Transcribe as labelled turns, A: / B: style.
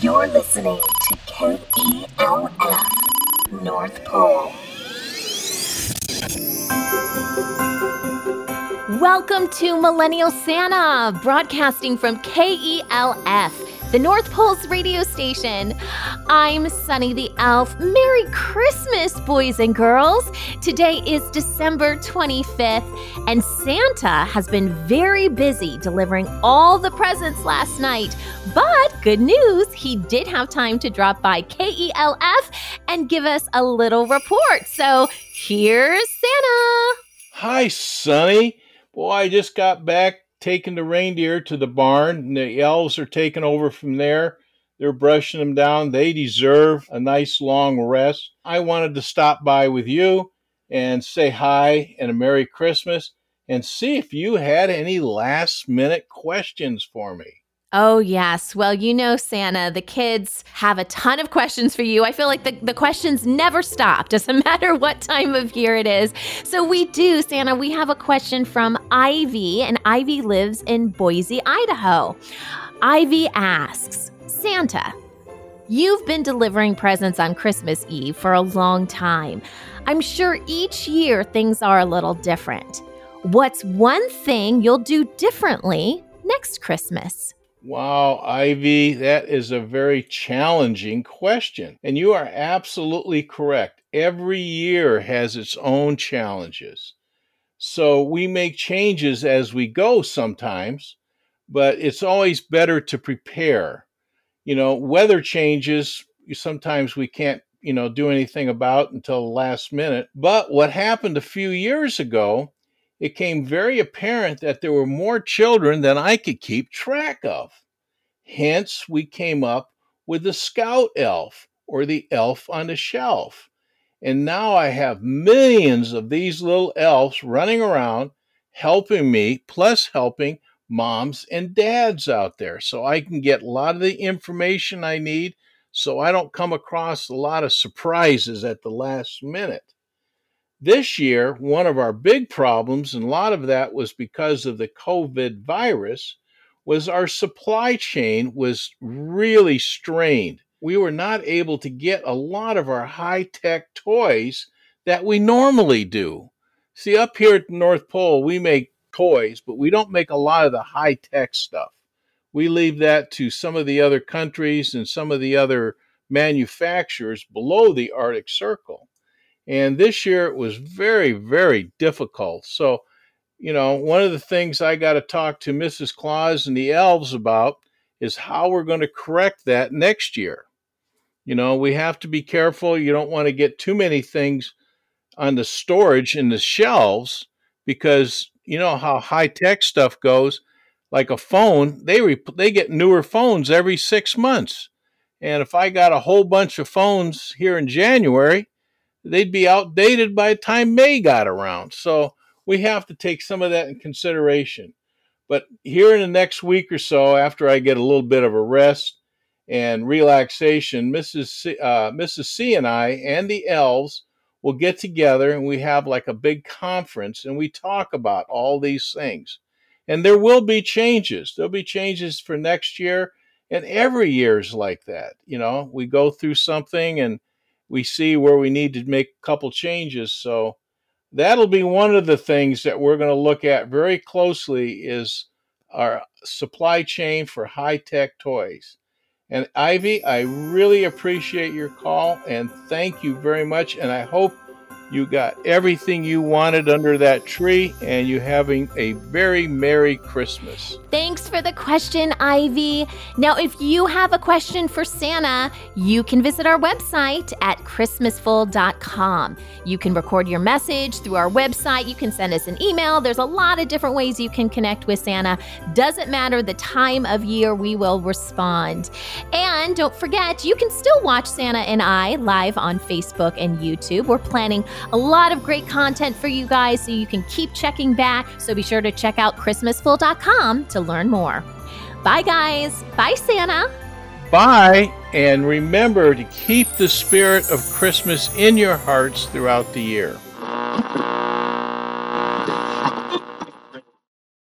A: You're listening to KELF North Pole.
B: Welcome to Millennial Santa, broadcasting from KELF, the North Pole's radio station. I'm Sunny the Elf. Merry Christmas, boys and girls. Today is December 25th, and Santa has been very busy delivering all the presents last night. But good news, he did have time to drop by KELF and give us a little report. So here's Santa.
C: Hi, Sunny. Boy, I just got back taking the reindeer to the barn, and the elves are taking over from there. They're brushing them down. They deserve a nice long rest. I wanted to stop by with you and say hi and a Merry Christmas and see if you had any last minute questions for me.
B: Oh, yes. Well, you know, Santa, the kids have a ton of questions for you. I feel like the, the questions never stop, doesn't matter what time of year it is. So, we do, Santa, we have a question from Ivy, and Ivy lives in Boise, Idaho. Ivy asks Santa, you've been delivering presents on Christmas Eve for a long time. I'm sure each year things are a little different. What's one thing you'll do differently next Christmas?
C: Wow, Ivy, that is a very challenging question. And you are absolutely correct. Every year has its own challenges. So we make changes as we go sometimes, but it's always better to prepare. You know, weather changes, sometimes we can't, you know, do anything about until the last minute. But what happened a few years ago it came very apparent that there were more children than I could keep track of. Hence, we came up with the scout elf or the elf on the shelf. And now I have millions of these little elves running around helping me, plus helping moms and dads out there. So I can get a lot of the information I need so I don't come across a lot of surprises at the last minute. This year, one of our big problems, and a lot of that was because of the COVID virus, was our supply chain was really strained. We were not able to get a lot of our high tech toys that we normally do. See, up here at the North Pole, we make toys, but we don't make a lot of the high tech stuff. We leave that to some of the other countries and some of the other manufacturers below the Arctic Circle. And this year it was very, very difficult. So, you know, one of the things I got to talk to Mrs. Claus and the elves about is how we're going to correct that next year. You know, we have to be careful. You don't want to get too many things on the storage in the shelves because you know how high tech stuff goes. Like a phone, they re- they get newer phones every six months, and if I got a whole bunch of phones here in January, they'd be outdated by the time May got around. So we have to take some of that in consideration. But here in the next week or so, after I get a little bit of a rest and relaxation, Mrs. C, uh, Mrs. C and I and the elves will get together and we have like a big conference and we talk about all these things. And there will be changes. There'll be changes for next year. And every year is like that. You know, we go through something and we see where we need to make a couple changes. So that'll be one of the things that we're going to look at very closely is our supply chain for high-tech toys. And Ivy, I really appreciate your call and thank you very much. And I hope you got everything you wanted under that tree, and you're having a very Merry Christmas.
B: Thanks for the question, Ivy. Now, if you have a question for Santa, you can visit our website at christmasful.com. You can record your message through our website. You can send us an email. There's a lot of different ways you can connect with Santa. Doesn't matter the time of year, we will respond. And don't forget, you can still watch Santa and I live on Facebook and YouTube. We're planning a lot of great content for you guys so you can keep checking back. So be sure to check out ChristmasFull.com to learn more. Bye, guys. Bye, Santa.
C: Bye. And remember to keep the spirit of Christmas in your hearts throughout the year.